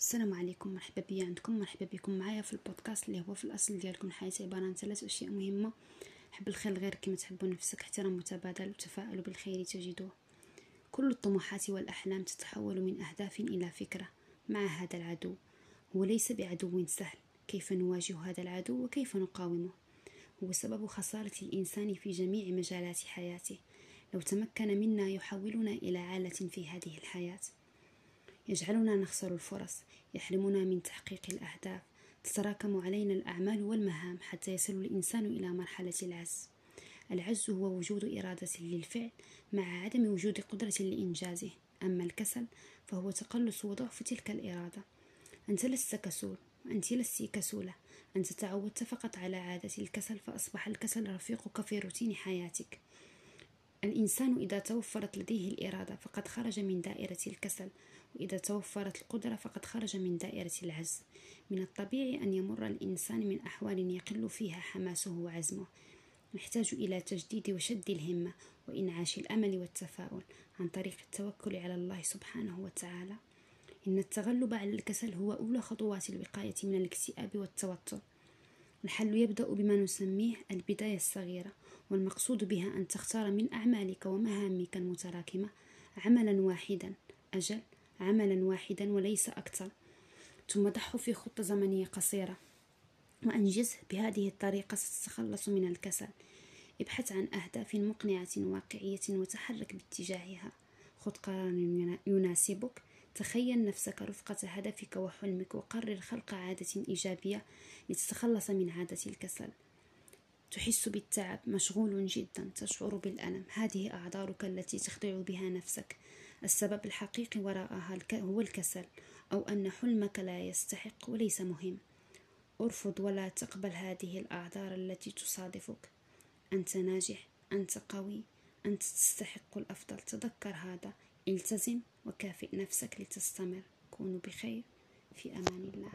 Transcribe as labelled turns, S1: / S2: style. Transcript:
S1: السلام عليكم مرحبا بيا عندكم مرحبا بكم معايا في البودكاست اللي هو في الأصل ديالكم. حياتي عبارة عن ثلاث أشياء مهمة. حب الخير غير كما تحبوا نفسك احترام متبادل وتفاءلوا بالخير تجدوه. كل الطموحات والأحلام تتحول من أهداف إلى فكرة مع هذا العدو. هو ليس بعدو سهل. كيف نواجه هذا العدو وكيف نقاومه؟ هو سبب خسارة الإنسان في جميع مجالات حياته. لو تمكن منا يحولنا إلى عالة في هذه الحياة. يجعلنا نخسر الفرص يحرمنا من تحقيق الأهداف. تتراكم علينا الأعمال والمهام حتى يصل الإنسان إلى مرحلة العجز العجز هو وجود إرادة للفعل مع عدم وجود قدرة لإنجازه. أما الكسل فهو تقلص وضعف تلك الإرادة. أنت لست كسول أنت لست كسولة. أنت تعودت فقط على عادة الكسل فأصبح الكسل رفيقك في روتين حياتك. الإنسان إذا توفرت لديه الإرادة فقد خرج من دائرة الكسل وإذا توفرت القدرة فقد خرج من دائرة العجز. من الطبيعي أن يمر الإنسان من أحوال يقل فيها حماسه وعزمه. نحتاج إلى تجديد وشد الهمة وإنعاش الأمل والتفاؤل عن طريق التوكل على الله سبحانه وتعالى. إن التغلب على الكسل هو أولى خطوات الوقاية من الاكتئاب والتوتر. الحل يبدأ بما نسميه البداية الصغيرة والمقصود بها أن تختار من أعمالك ومهامك المتراكمة عملا واحدا أجل عملا واحدا وليس أكثر. ثم ضعه في خطة زمنية قصيرة. وأنجزه بهذه الطريقة ستتخلص من الكسل. ابحث عن أهداف مقنعة واقعية وتحرك باتجاهها. خذ قرار يناسبك. تخيل نفسك رفقة هدفك وحلمك وقرر خلق عادة إيجابية لتتخلص من عادة الكسل. تحس بالتعب مشغول جدا تشعر بالألم. هذه أعذارك التي تخدع بها نفسك. السبب الحقيقي وراءها هو الكسل أو أن حلمك لا يستحق وليس مهم. أرفض ولا تقبل هذه الأعذار التي تصادفك. أنت ناجح أنت قوي أنت تستحق الأفضل. تذكر هذا. التزم وكافئ نفسك لتستمر. كونوا بخير في أمان الله.